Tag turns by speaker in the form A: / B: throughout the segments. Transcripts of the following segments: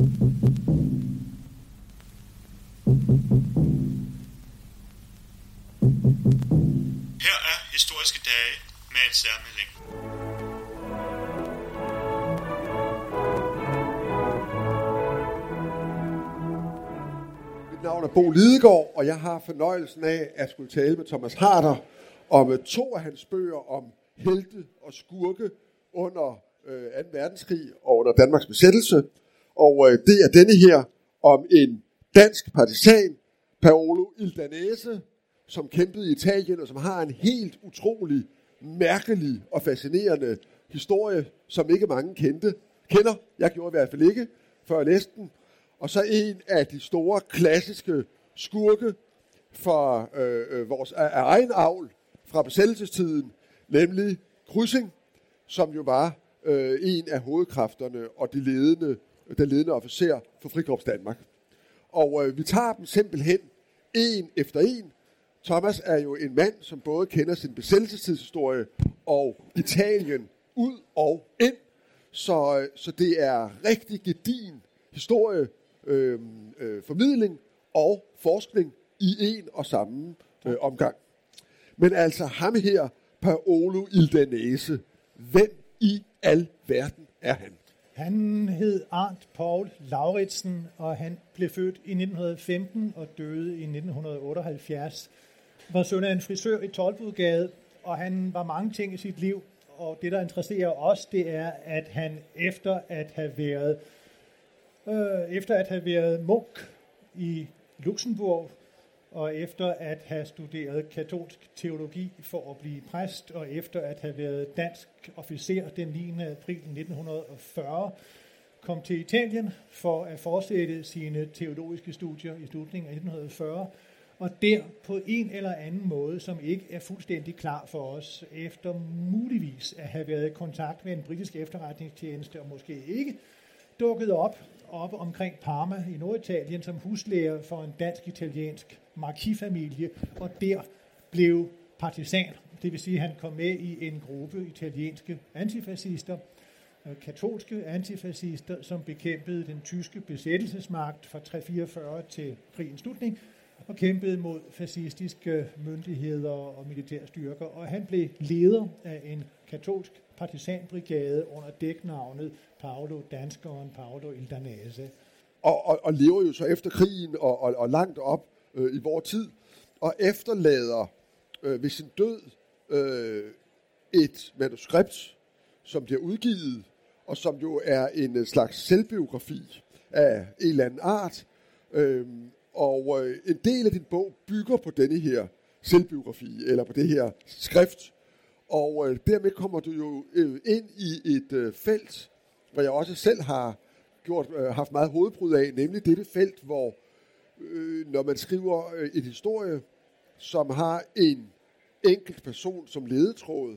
A: Her er historiske dage med en særmelding.
B: Mit navn er Bo Lidegaard, og jeg har fornøjelsen af at skulle tale med Thomas Harder om øh, to af hans bøger om helte og skurke under øh, 2. verdenskrig og under Danmarks besættelse. Og øh, det er denne her om en dansk partisan, Paolo Il Danese, som kæmpede i Italien, og som har en helt utrolig, mærkelig og fascinerende historie, som ikke mange kendte. Kender, jeg gjorde i hvert fald ikke, før jeg læste den. Og så en af de store, klassiske skurke fra øh, øh vores af egen avl fra besættelsestiden, nemlig Kryssing, som jo var øh, en af hovedkræfterne og de ledende, den ledende officer for Frikorps Danmark. Og øh, vi tager dem simpelthen en efter en. Thomas er jo en mand, som både kender sin besættelsestidshistorie og Italien ud og ind. Så, øh, så det er rigtig gedin historie, øh, øh, formidling og forskning i en og samme øh, omgang. Men altså ham her, Paolo Ildanese, hvem i al verden er han?
C: Han hed Arndt Paul Lauritsen, og han blev født i 1915 og døde i 1978. Var søn af en frisør i Tolbudgade, og han var mange ting i sit liv. Og det, der interesserer os, det er, at han efter at have været, øh, efter at have været munk i Luxembourg, og efter at have studeret katolsk teologi for at blive præst, og efter at have været dansk officer den 9. april 1940, kom til Italien for at fortsætte sine teologiske studier i slutningen af 1940, og der på en eller anden måde, som ikke er fuldstændig klar for os, efter muligvis at have været i kontakt med en britisk efterretningstjeneste, og måske ikke, dukket op oppe omkring Parma i Norditalien som huslærer for en dansk-italiensk markifamilie, og der blev partisan. Det vil sige, at han kom med i en gruppe italienske antifascister, øh, katolske antifascister, som bekæmpede den tyske besættelsesmagt fra 344 til krigens slutning, og kæmpede mod fascistiske myndigheder og militære styrker. Og han blev leder af en katolsk partisanbrigade under dæknavnet Paolo Danskeren, Paolo Ildanese.
B: Og, og, og lever jo så efter krigen og, og, og langt op øh, i vores tid, og efterlader øh, ved sin død øh, et manuskript, som bliver udgivet, og som jo er en øh, slags selvbiografi af en eller anden art. Øh, og øh, en del af din bog bygger på denne her selvbiografi, eller på det her skrift. Og øh, dermed kommer du jo øh, ind i et øh, felt, hvor jeg også selv har gjort, øh, haft meget hovedbrud af, nemlig dette felt, hvor øh, når man skriver øh, en historie, som har en enkelt person som ledetråd,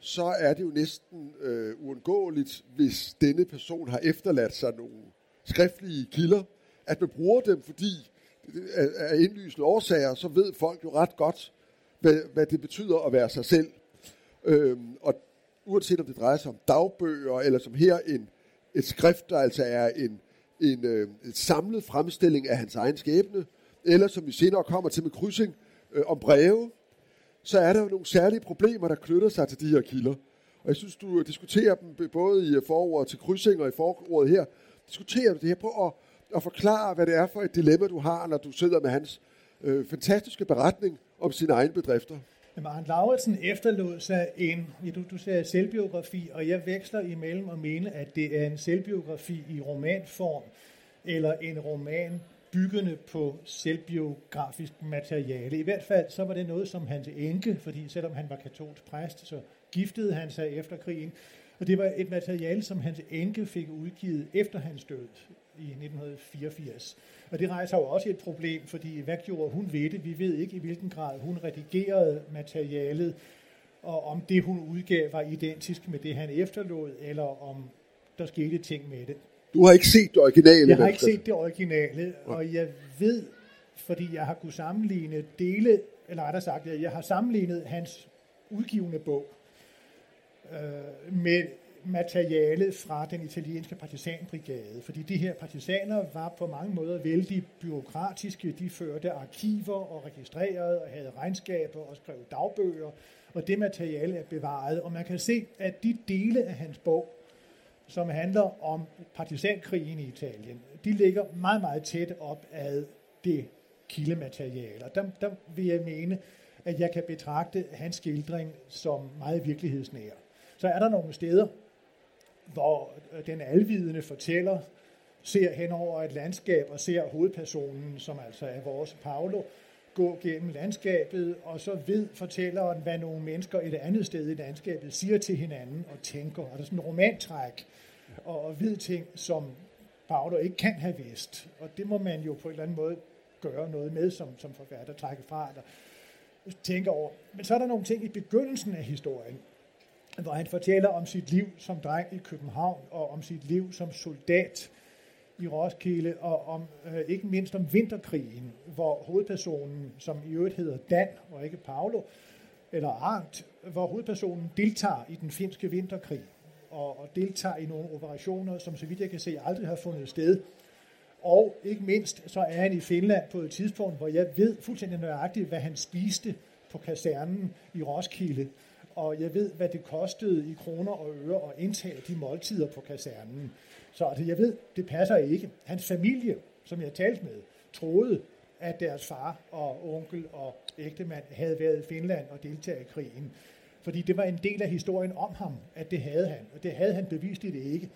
B: så er det jo næsten øh, uundgåeligt, hvis denne person har efterladt sig nogle skriftlige kilder, at man bruger dem, fordi af indlysende årsager, så ved folk jo ret godt, hvad, hvad det betyder at være sig selv. Øhm, og uanset om det drejer sig om dagbøger, eller som her en, et skrift, der altså er en, en, øh, en samlet fremstilling af hans egen skæbne, eller som vi senere kommer til med krydsing øh, om breve, så er der jo nogle særlige problemer, der knytter sig til de her kilder. Og jeg synes, du øh, diskuterer dem både i øh, forordet til krydsing og i forordet her. Diskuterer du det her på at, at forklare, hvad det er for et dilemma, du har, når du sidder med hans øh, fantastiske beretning om sine egne bedrifter.
C: Maren Lauritsen efterlod sig en, ja, du, du sagde selvbiografi, og jeg veksler imellem at mene, at det er en selvbiografi i romanform, eller en roman byggende på selvbiografisk materiale. I hvert fald så var det noget som hans enke, fordi selvom han var katolsk præst, så giftede han sig efter krigen. Og det var et materiale, som hans enke fik udgivet efter hans død i 1984. Og det rejser jo også et problem, fordi hvad gjorde hun ved det? Vi ved ikke i hvilken grad hun redigerede materialet, og om det hun udgav var identisk med det han efterlod, eller om der skete ting med det.
B: Du har ikke set det originale?
C: Jeg har ikke set det originale, og jeg ved, fordi jeg har kunnet sammenligne dele, eller rettere sagt, jeg har sammenlignet hans udgivende bog øh, med materialet fra den italienske partisanbrigade, fordi de her partisaner var på mange måder vældig byråkratiske. De førte arkiver og registrerede og havde regnskaber og skrev dagbøger, og det materiale er bevaret. Og man kan se, at de dele af hans bog, som handler om partisankrigen i Italien, de ligger meget, meget tæt op ad det kildemateriale. Og der, der vil jeg mene, at jeg kan betragte hans skildring som meget virkelighedsnær. Så er der nogle steder, hvor øh, den alvidende fortæller ser hen over et landskab og ser hovedpersonen, som altså er vores Paolo, gå gennem landskabet, og så ved fortælleren, hvad nogle mennesker et andet sted i landskabet siger til hinanden og tænker. Og der er sådan en romantræk og ved ting, som Paolo ikke kan have vidst. Og det må man jo på en eller anden måde gøre noget med som, som forfatter, trække fra eller tænke over. Men så er der nogle ting i begyndelsen af historien, hvor han fortæller om sit liv som dreng i København, og om sit liv som soldat i Roskilde, og om øh, ikke mindst om vinterkrigen, hvor hovedpersonen, som i øvrigt hedder Dan, og ikke Paolo, eller Arndt, hvor hovedpersonen deltager i den finske vinterkrig, og, og deltager i nogle operationer, som så vidt jeg kan se aldrig har fundet sted. Og ikke mindst, så er han i Finland på et tidspunkt, hvor jeg ved fuldstændig nøjagtigt, hvad han spiste på kasernen i Roskilde, og jeg ved, hvad det kostede i kroner og øre at indtage de måltider på kasernen. Så altså, jeg ved, det passer ikke. Hans familie, som jeg talte med, troede, at deres far og onkel og ægtemand havde været i Finland og deltaget i krigen. Fordi det var en del af historien om ham, at det havde han, og det havde han bevist det ikke.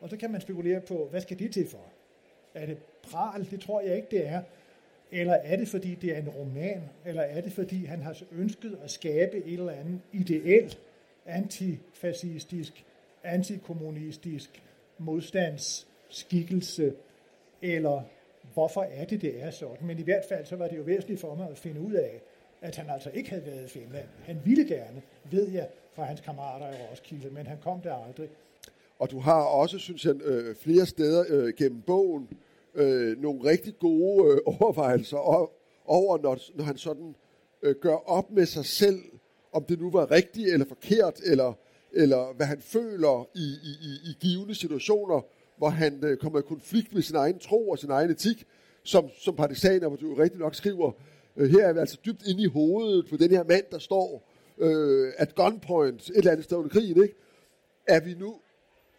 C: Og så kan man spekulere på, hvad skal det til for? Er det pral? Det tror jeg ikke, det er. Eller er det, fordi det er en roman? Eller er det, fordi han har ønsket at skabe et eller andet ideelt antifascistisk, antikommunistisk modstandsskikkelse? Eller hvorfor er det, det er sådan? Men i hvert fald, så var det jo væsentligt for mig at finde ud af, at han altså ikke havde været i Finland. Han ville gerne, ved jeg, fra hans kammerater i Roskilde, men han kom der aldrig.
B: Og du har også, synes jeg, øh, flere steder øh, gennem bogen øh, nogle rigtig gode øh, overvejelser over, når, når han sådan øh, gør op med sig selv, om det nu var rigtigt eller forkert, eller, eller hvad han føler i, i, i, i givende situationer, hvor han øh, kommer i konflikt med sin egen tro og sin egen etik, som, som partisaner, hvor du jo rigtig nok skriver, øh, her er vi altså dybt inde i hovedet på den her mand, der står øh, at gunpoint et eller andet sted under krigen, ikke? Er vi nu,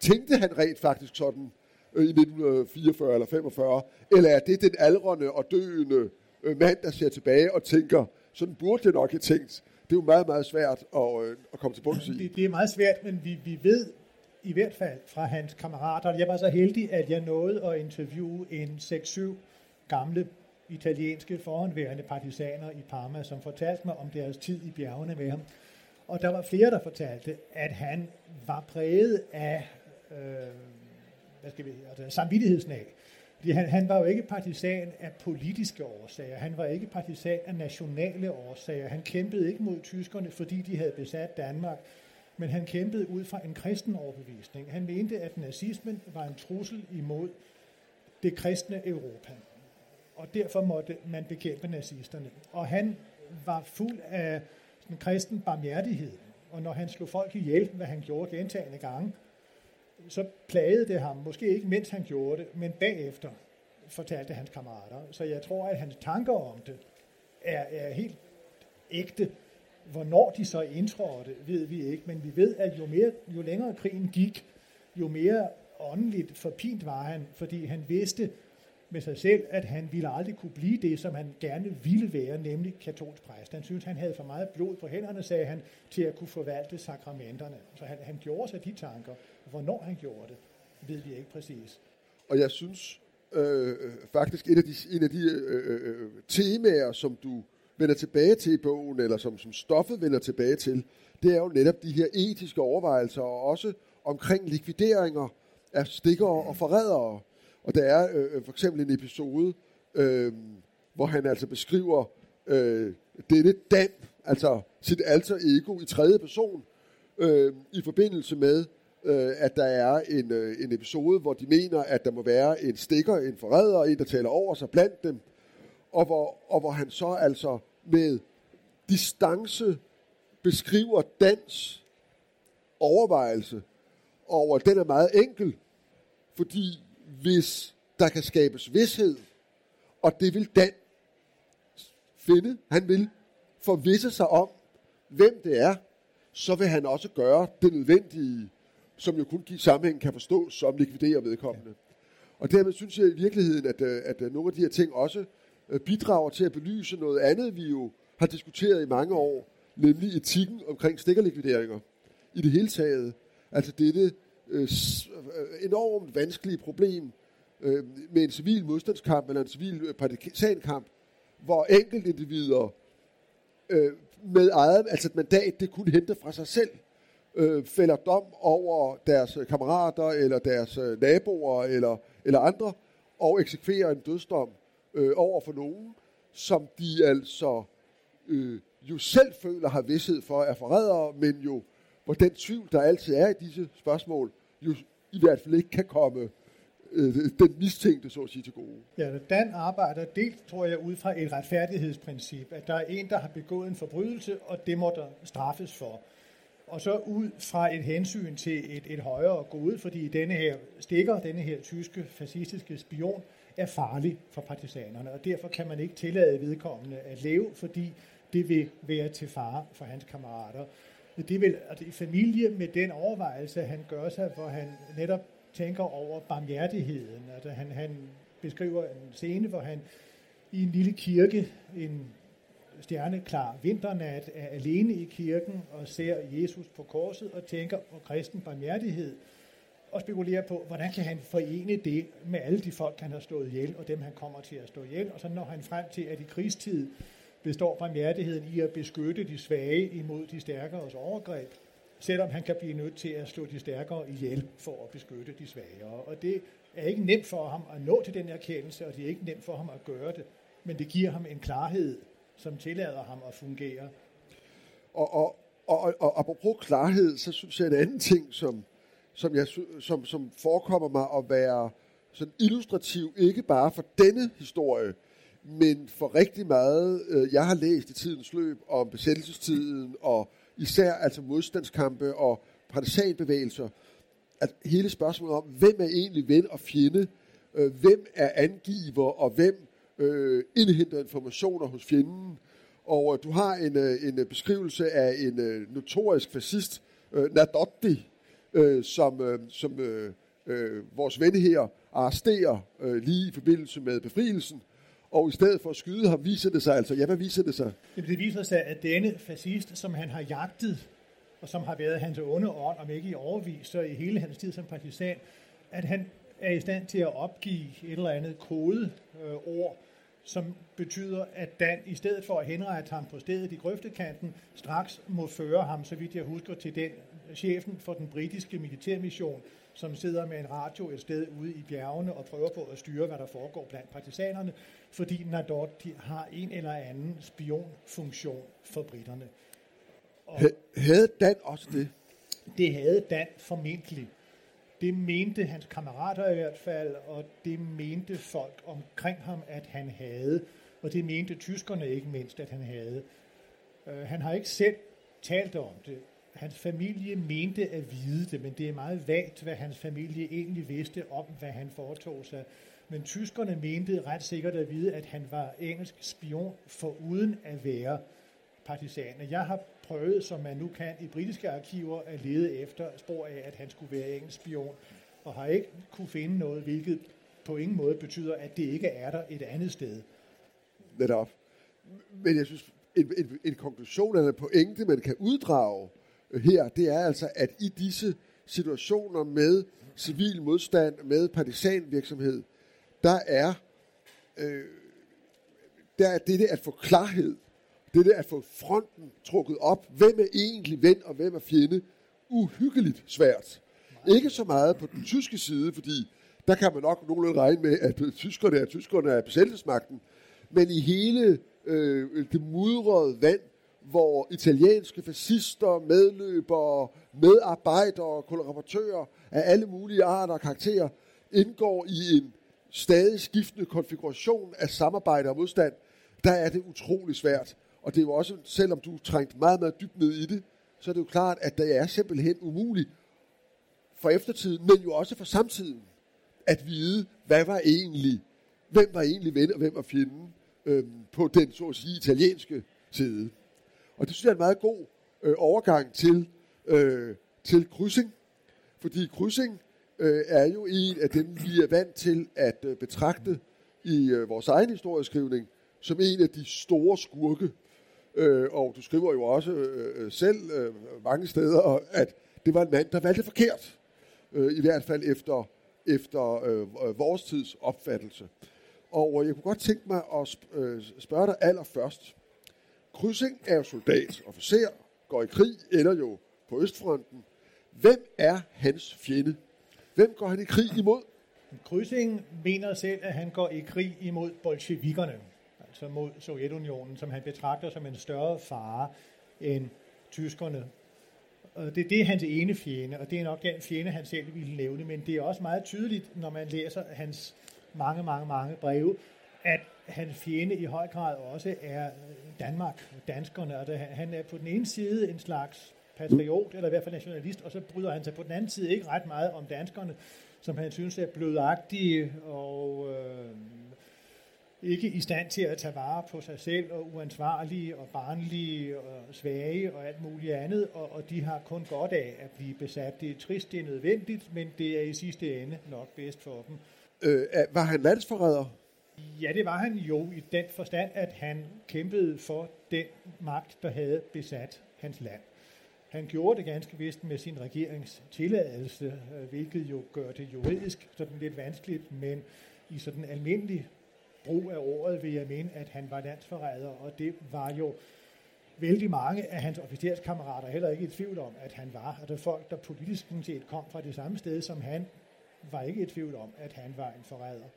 B: tænkte han rent faktisk sådan, i 1944 eller 45, eller er det den aldrende og døende øh, mand, der ser tilbage og tænker, sådan burde det nok have tænkt. Det er jo meget, meget svært at, øh, at komme til bunds i.
C: Det, det er meget svært, men vi, vi ved i hvert fald fra hans kammerater, jeg var så heldig, at jeg nåede at interviewe en 6-7 gamle italienske forhåndværende partisaner i Parma, som fortalte mig om deres tid i bjergene med ham. Og der var flere, der fortalte, at han var præget af øh, hvad skal vi, altså samvittighedsnag. Fordi han, han var jo ikke partisan af politiske årsager. Han var ikke partisan af nationale årsager. Han kæmpede ikke mod tyskerne, fordi de havde besat Danmark. Men han kæmpede ud fra en kristen overbevisning. Han mente, at nazismen var en trussel imod det kristne Europa. Og derfor måtte man bekæmpe nazisterne. Og han var fuld af den kristen barmhjertighed. Og når han slog folk ihjel, hvad han gjorde gentagende gange, så plagede det ham, måske ikke mens han gjorde det, men bagefter, fortalte hans kammerater. Så jeg tror, at hans tanker om det er, er helt ægte. Hvornår de så indtrådte, ved vi ikke, men vi ved, at jo, mere, jo længere krigen gik, jo mere åndeligt forpint var han, fordi han vidste med sig selv, at han ville aldrig kunne blive det, som han gerne ville være, nemlig katolsk præst. Han synes, han havde for meget blod på hænderne, sagde han, til at kunne forvalte sakramenterne. Så han, han gjorde sig de tanker. Hvornår han gjorde det, ved vi ikke præcis.
B: Og jeg synes øh, øh faktisk, et af de, en af de øh, øh, øh, temaer, som du vender tilbage til i bogen, eller som, som stoffet vender tilbage til, det er jo netop de her etiske overvejelser, og også omkring likvideringer af stikker og forrædere. Og der er øh, øh, for eksempel en episode, øh, hvor han altså beskriver øh, dette Dan, altså sit alter ego i tredje person, øh, i forbindelse med, øh, at der er en, øh, en episode, hvor de mener, at der må være en stikker, en forræder, en, der taler over sig blandt dem, og hvor, og hvor han så altså med distance beskriver dans overvejelse, Og den er meget enkel, fordi hvis der kan skabes vidshed, og det vil Dan finde, han vil forvisse sig om, hvem det er, så vil han også gøre det nødvendige, som jo kun i sammenhæng kan forstås som likvidere vedkommende. Og dermed synes jeg i virkeligheden, at, øh, at øh, nogle af de her ting også øh, bidrager til at belyse noget andet, vi jo har diskuteret i mange år, nemlig etikken omkring stikkerlikvideringer. I det hele taget, altså dette Øh, øh, enormt vanskelige problem øh, med en civil modstandskamp eller en civil øh, partisankamp, hvor enkeltindivider øh, med eget, altså et mandat, det kunne hente fra sig selv, øh, fælder dom over deres øh, kammerater, eller deres øh, naboer, eller, eller andre, og eksekverer en dødsdom øh, over for nogen, som de altså øh, jo selv føler har vidshed for er forrædere, men jo, hvor den tvivl, der altid er i disse spørgsmål, jo i hvert fald ikke kan komme øh, den mistænkte, så at sige, til gode.
C: Ja, Dan arbejder dels, tror jeg, ud fra et retfærdighedsprincip, at der er en, der har begået en forbrydelse, og det må der straffes for. Og så ud fra et hensyn til et, et højere gode, fordi denne her stikker, denne her tyske fascistiske spion, er farlig for partisanerne, og derfor kan man ikke tillade vedkommende at leve, fordi det vil være til fare for hans kammerater. Det vil altså, i familie med den overvejelse, han gør sig, hvor han netop tænker over barmhjertigheden. Altså, han, han beskriver en scene, hvor han i en lille kirke, en stjerneklar vinternat, er alene i kirken og ser Jesus på korset og tænker på kristen barmhjertighed og spekulerer på, hvordan kan han forene det med alle de folk, han har slået ihjel, og dem han kommer til at stå ihjel. Og så når han frem til, at i krigstid består barmhjertigheden i at beskytte de svage imod de stærkeres overgreb, selvom han kan blive nødt til at slå de stærkere ihjel for at beskytte de svagere. Og det er ikke nemt for ham at nå til den erkendelse, og det er ikke nemt for ham at gøre det, men det giver ham en klarhed, som tillader ham at fungere.
B: Og, og, og, og, og apropos klarhed, så synes jeg en anden ting, som, som, jeg, som, som forekommer mig at være sådan illustrativ, ikke bare for denne historie, men for rigtig meget, øh, jeg har læst i tidens løb om besættelsestiden, og især altså modstandskampe og partisanbevægelser, at hele spørgsmålet om, hvem er egentlig ven og fjende, øh, hvem er angiver, og hvem øh, indhenter informationer hos fjenden. Og øh, du har en, øh, en beskrivelse af en øh, notorisk fascist, øh, Nadotti, øh, som, øh, som øh, øh, vores ven her arresterer øh, lige i forbindelse med befrielsen. Og i stedet for at skyde ham, viser det sig altså, ja, hvad viser det sig?
C: Det viser sig, at denne fascist, som han har jagtet, og som har været hans onde ånd, om ikke i overvis, så i hele hans tid som partisan, at han er i stand til at opgive et eller andet kodeord, øh, som betyder, at Dan i stedet for at henrette ham på stedet i grøftekanten, straks må føre ham, så vidt jeg husker, til den chefen for den britiske militærmission, som sidder med en radio et sted ude i bjergene og prøver på at styre, hvad der foregår blandt partisanerne, fordi Nadotti har en eller anden spionfunktion for britterne.
B: Og havde Dan også det?
C: Det havde Dan formentlig. Det mente hans kammerater i hvert fald, og det mente folk omkring ham, at han havde. Og det mente tyskerne ikke mindst, at han havde. Uh, han har ikke selv talt om det. Hans familie mente at vide det, men det er meget vagt, hvad hans familie egentlig vidste om, hvad han foretog sig. Men tyskerne mente ret sikkert at vide, at han var engelsk spion, for uden at være partisan. Jeg har prøvet, som man nu kan i britiske arkiver, at lede efter spor af, at han skulle være engelsk spion, og har ikke kunne finde noget, hvilket på ingen måde betyder, at det ikke er der et andet sted.
B: Netop. Men jeg synes, en, en, en konklusion eller en pointe, man kan uddrage her, det er altså, at i disse situationer med civil modstand, med partisanvirksomhed, der er, øh, der er det at få klarhed, det at få fronten trukket op, hvem er egentlig ven og hvem er fjende, uhyggeligt svært. Ikke så meget på den tyske side, fordi der kan man nok nogenlunde regne med, at tyskerne er tyskerne er besættelsesmagten, men i hele øh, det mudrede vand, hvor italienske fascister, medløbere, medarbejdere, kollaboratører af alle mulige arter og karakterer indgår i en stadig skiftende konfiguration af samarbejde og modstand, der er det utrolig svært. Og det er jo også, selvom du trængt meget, meget dybt ned i det, så er det jo klart, at det er simpelthen umuligt for eftertiden, men jo også for samtiden, at vide, hvad var egentlig, hvem var egentlig ven og hvem var fjenden øhm, på den, så at sige, italienske side. Og det synes jeg er en meget god øh, overgang til, øh, til krydsing, fordi krydsing øh, er jo en af dem, vi er vant til at øh, betragte i øh, vores egen historieskrivning som en af de store skurke. Øh, og du skriver jo også øh, øh selv øh, mange steder, at det var en mand, der valgte forkert. Øh, I hvert fald efter, efter øh, vores tids opfattelse. Og jeg kunne godt tænke mig at øh, spørge dig allerførst. Krydsing er jo soldat, officer, går i krig, eller jo på Østfronten. Hvem er hans fjende? Hvem går han i krig imod?
C: Krydsing mener selv, at han går i krig imod bolsjevikerne, altså mod Sovjetunionen, som han betragter som en større fare end tyskerne. Og det, det er hans ene fjende, og det er nok den fjende, han selv ville nævne, men det er også meget tydeligt, når man læser hans mange, mange, mange breve, at hans fjende i høj grad også er øh, Danmark, danskerne. Altså, han er på den ene side en slags patriot, eller i hvert fald nationalist, og så bryder han sig på den anden side ikke ret meget om danskerne, som han synes er blødagtige og øh, ikke i stand til at tage vare på sig selv, og uansvarlige og barnlige og svage og alt muligt andet, og, og de har kun godt af at blive besat. Det er trist, det er nødvendigt, men det er i sidste ende nok bedst for dem.
B: Øh, var han landsforræder?
C: Ja, det var han jo i den forstand, at han kæmpede for den magt, der havde besat hans land. Han gjorde det ganske vist med sin regeringstilladelse, tilladelse, hvilket jo gør det juridisk sådan lidt vanskeligt, men i sådan almindelig brug af ordet vil jeg mene, at han var landsforræder, og det var jo vældig mange af hans officerskammerater heller ikke i tvivl om, at han var. Og det folk, der politisk set kom fra det samme sted som han, var ikke i tvivl om, at han var en forræder.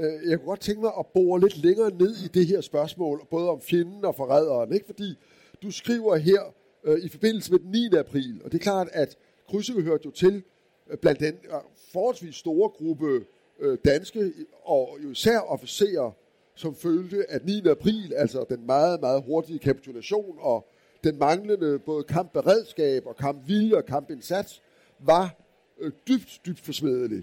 B: Øh, jeg kunne godt tænke mig at bore lidt længere ned i det her spørgsmål, både om fjenden og forræderen, ikke? fordi du skriver her øh, i forbindelse med den 9. april, og det er klart, at Krydse hørte jo til øh, blandt den øh, forholdsvis store gruppe øh, danske og jo især officerer, som følte, at 9. april, altså den meget, meget hurtige kapitulation og den manglende både kampberedskab og kampvilje og kampindsats, var øh, dybt, dybt forsmedelig.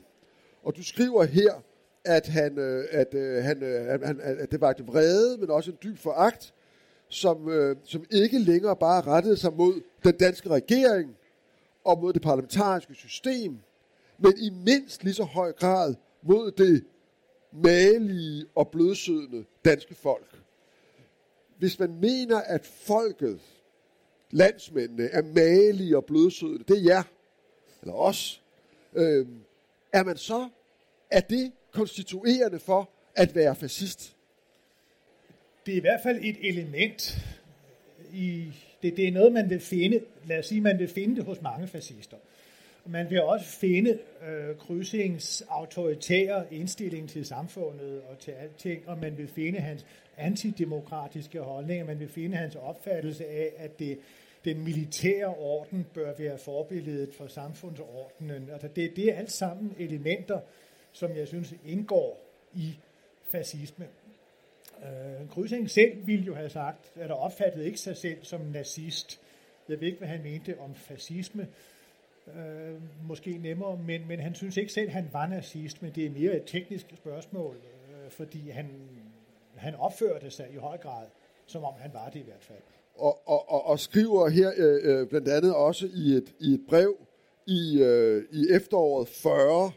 B: Og du skriver her, at, han, øh, at, øh, han, øh, han, at det var et vrede, men også en dyb foragt, som, øh, som ikke længere bare rettede sig mod den danske regering og mod det parlamentariske system, men i mindst lige så høj grad mod det malige og blødsødende danske folk. Hvis man mener, at folket, landsmændene, er malige og blødsødende, det er jer, eller os, øh, er man så, er det konstituerende for at være fascist?
C: Det er i hvert fald et element i, det, det er noget, man vil finde, lad os sige, man vil finde det hos mange fascister. Man vil også finde øh, krydsings autoritære indstilling til samfundet og til alting, og man vil finde hans antidemokratiske holdninger, man vil finde hans opfattelse af, at det, den militære orden bør være forbilledet for samfundsordenen. Altså det, det er alt sammen elementer, som jeg synes indgår i fascisme. Øh, Krydsing selv ville jo have sagt, at der opfattede ikke sig selv som nazist. Jeg ved ikke, hvad han mente om fascisme. Øh, måske nemmere, men, men han synes ikke selv, at han var nazist, men det er mere et teknisk spørgsmål, øh, fordi han, han opførte sig i høj grad, som om han var det i hvert fald.
B: Og, og, og, og skriver her øh, øh blandt andet også i et, i et brev i, øh, i efteråret 40,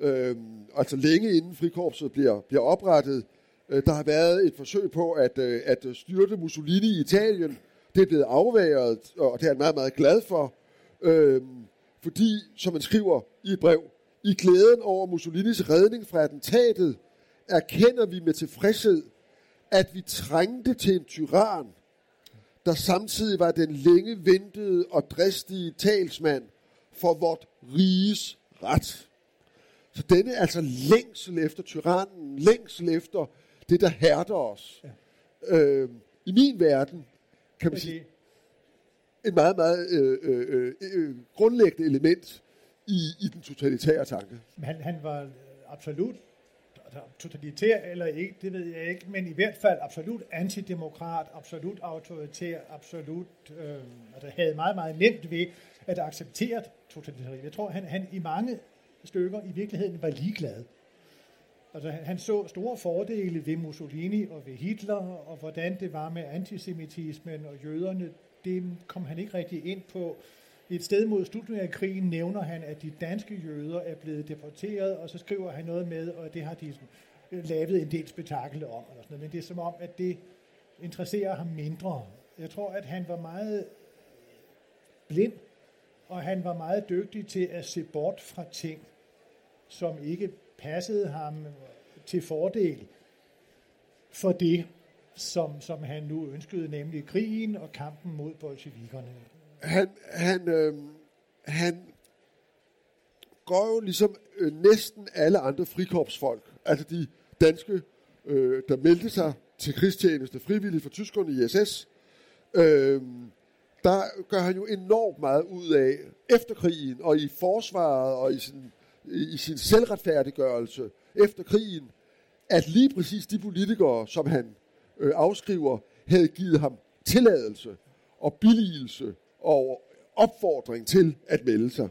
B: øh, altså længe inden frikorpset bliver, bliver oprettet, Øh, der har været et forsøg på at, øh, at styrte Mussolini i Italien. Det er blevet afværet, og det er han meget, meget glad for. Øh, fordi, som man skriver i et brev, i glæden over Mussolinis redning fra attentatet, erkender vi med tilfredshed, at vi trængte til en tyran, der samtidig var den længe ventede og dristige talsmand for vort riges ret. Så denne altså længsel efter tyrannen, længsel efter det, der hærder os. Ja. Øh, I min verden, kan man sige, en meget, meget øh, øh, øh, øh, grundlæggende element i, i den totalitære tanke.
C: Han, han var absolut totalitær eller ikke, det ved jeg ikke, men i hvert fald absolut antidemokrat, absolut autoritær, absolut øh, altså havde meget, meget nemt ved at acceptere totalitarisme. Jeg tror, han, han i mange stykker i virkeligheden var ligeglad. Altså, han, han så store fordele ved Mussolini og ved Hitler, og hvordan det var med antisemitismen og jøderne, det kom han ikke rigtig ind på. Et sted mod slutningen af krigen nævner han, at de danske jøder er blevet deporteret, og så skriver han noget med, og det har de lavet en del spektakel om. Eller sådan noget. Men det er som om, at det interesserer ham mindre. Jeg tror, at han var meget blind, og han var meget dygtig til at se bort fra ting, som ikke passede ham til fordel for det, som, som han nu ønskede, nemlig krigen og kampen mod bolsjevikerne.
B: Han, han, øh, han går jo ligesom øh, næsten alle andre frikorpsfolk, altså de danske, øh, der meldte sig til krigstjeneste frivilligt for tyskerne i SS, øh, der gør han jo enormt meget ud af efter krigen og i forsvaret og i sin, i sin selvretfærdiggørelse efter krigen, at lige præcis de politikere, som han øh, afskriver, havde givet ham tilladelse og billigelse og opfordring til at melde sig.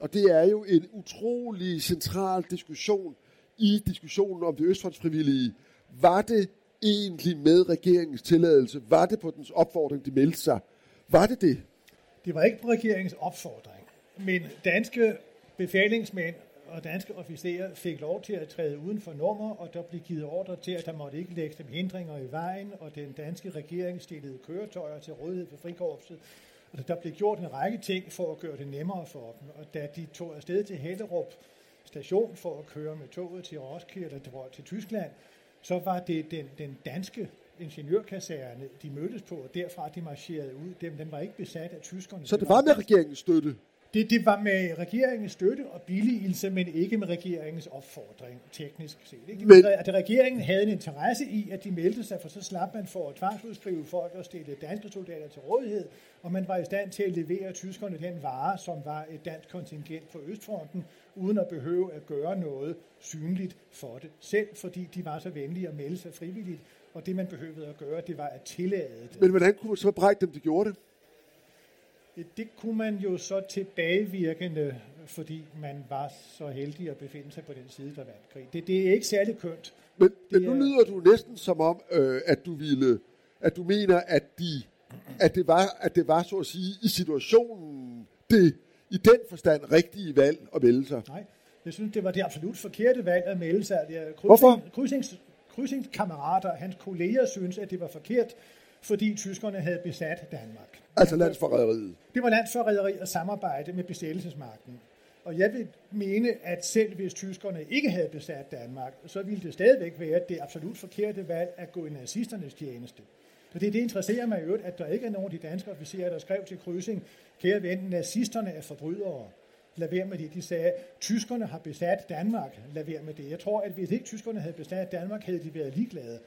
B: Og det er jo en utrolig central diskussion i diskussionen om det østfrontsfrivillige. Var det egentlig med regeringens tilladelse? Var det på dens opfordring, de meldte sig? Var det det?
C: Det var ikke på regeringens opfordring, men danske befalingsmænd og danske officerer fik lov til at træde uden for nummer, og der blev givet ordre til, at der måtte ikke lægge dem hindringer i vejen, og den danske regering stillede køretøjer til rådighed for frikorpset. Og der blev gjort en række ting for at gøre det nemmere for dem. Og da de tog afsted til Hellerup station for at køre med toget til Roskilde eller til Tyskland, så var det den, den danske ingeniørkaserne, de mødtes på, og derfra de marcherede ud. Dem, den var ikke besat af tyskerne.
B: Så det var med regeringens støtte?
C: Det, det var med regeringens støtte og billigelse, men ikke med regeringens opfordring, teknisk set. Ikke? Men, at regeringen havde en interesse i, at de meldte sig, for så slap man for at tvangsudskrive folk og stille danske soldater til rådighed, og man var i stand til at levere tyskerne den vare, som var et dansk kontingent på Østfronten, uden at behøve at gøre noget synligt for det selv, fordi de var så venlige at melde sig frivilligt, og det man behøvede at gøre, det var at tillade det.
B: Men hvordan kunne man så brække dem, de gjorde det?
C: Det kunne man jo så tilbagevirkende, fordi man var så heldig at befinde sig på den side, der vandt krig. Det, det er ikke særlig kønt.
B: Men, men nu lyder du næsten som om, øh, at du ville, at du mener, at, de, at, det var, at det var, så at sige, i situationen, det i den forstand rigtige valg at melde sig.
C: Nej, jeg synes, det var det absolut forkerte valg at melde sig. Krydsing,
B: Hvorfor?
C: Krydsings, krydsingskammerater, hans kolleger, synes, at det var forkert, fordi tyskerne havde besat Danmark.
B: Altså landsforræderiet.
C: Det var landsforræderi og samarbejde med besættelsesmagten. Og jeg vil mene, at selv hvis tyskerne ikke havde besat Danmark, så ville det stadigvæk være det absolut forkerte valg at gå i nazisternes tjeneste. Og det, det interesserer mig jo, at der ikke er nogen af de danske officerer, der skrev til krydsing, kære ven, nazisterne er forbrydere. Lad være med det. De sagde, tyskerne har besat Danmark. Lad være med det. Jeg tror, at hvis ikke tyskerne havde besat Danmark, havde de været ligeglade.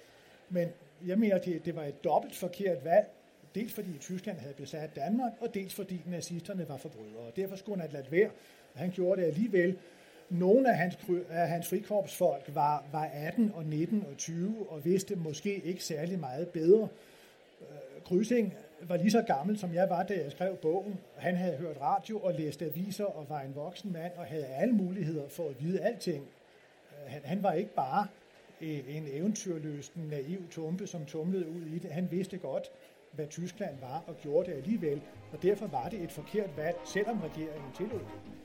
C: Men jeg mener, det, det var et dobbelt forkert valg. Dels fordi Tyskland havde besat Danmark, og dels fordi nazisterne var forbrydere. Derfor skulle han have ladt være. Og han gjorde det alligevel. Nogle af hans, af hans frikorpsfolk var, var 18 og 19 og 20 og vidste måske ikke særlig meget bedre. Øh, Krysing var lige så gammel, som jeg var, da jeg skrev bogen. Han havde hørt radio og læst aviser og var en voksen mand og havde alle muligheder for at vide alting. Øh, han, han var ikke bare en eventyrløsten naiv tumpe, som tumlede ud i det. Han vidste godt, hvad Tyskland var, og gjorde det alligevel. Og derfor var det et forkert valg, selvom regeringen tillod det.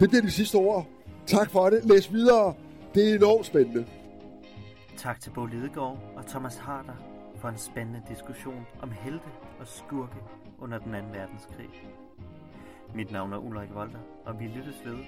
B: Det bliver de sidste ord. Tak for det. Læs videre. Det er enormt spændende.
D: Tak til Bo Lidegaard og Thomas Harder for en spændende diskussion om helte og skurke under den anden verdenskrig. Mit navn er Ulrik Volter, og vi lyttes ved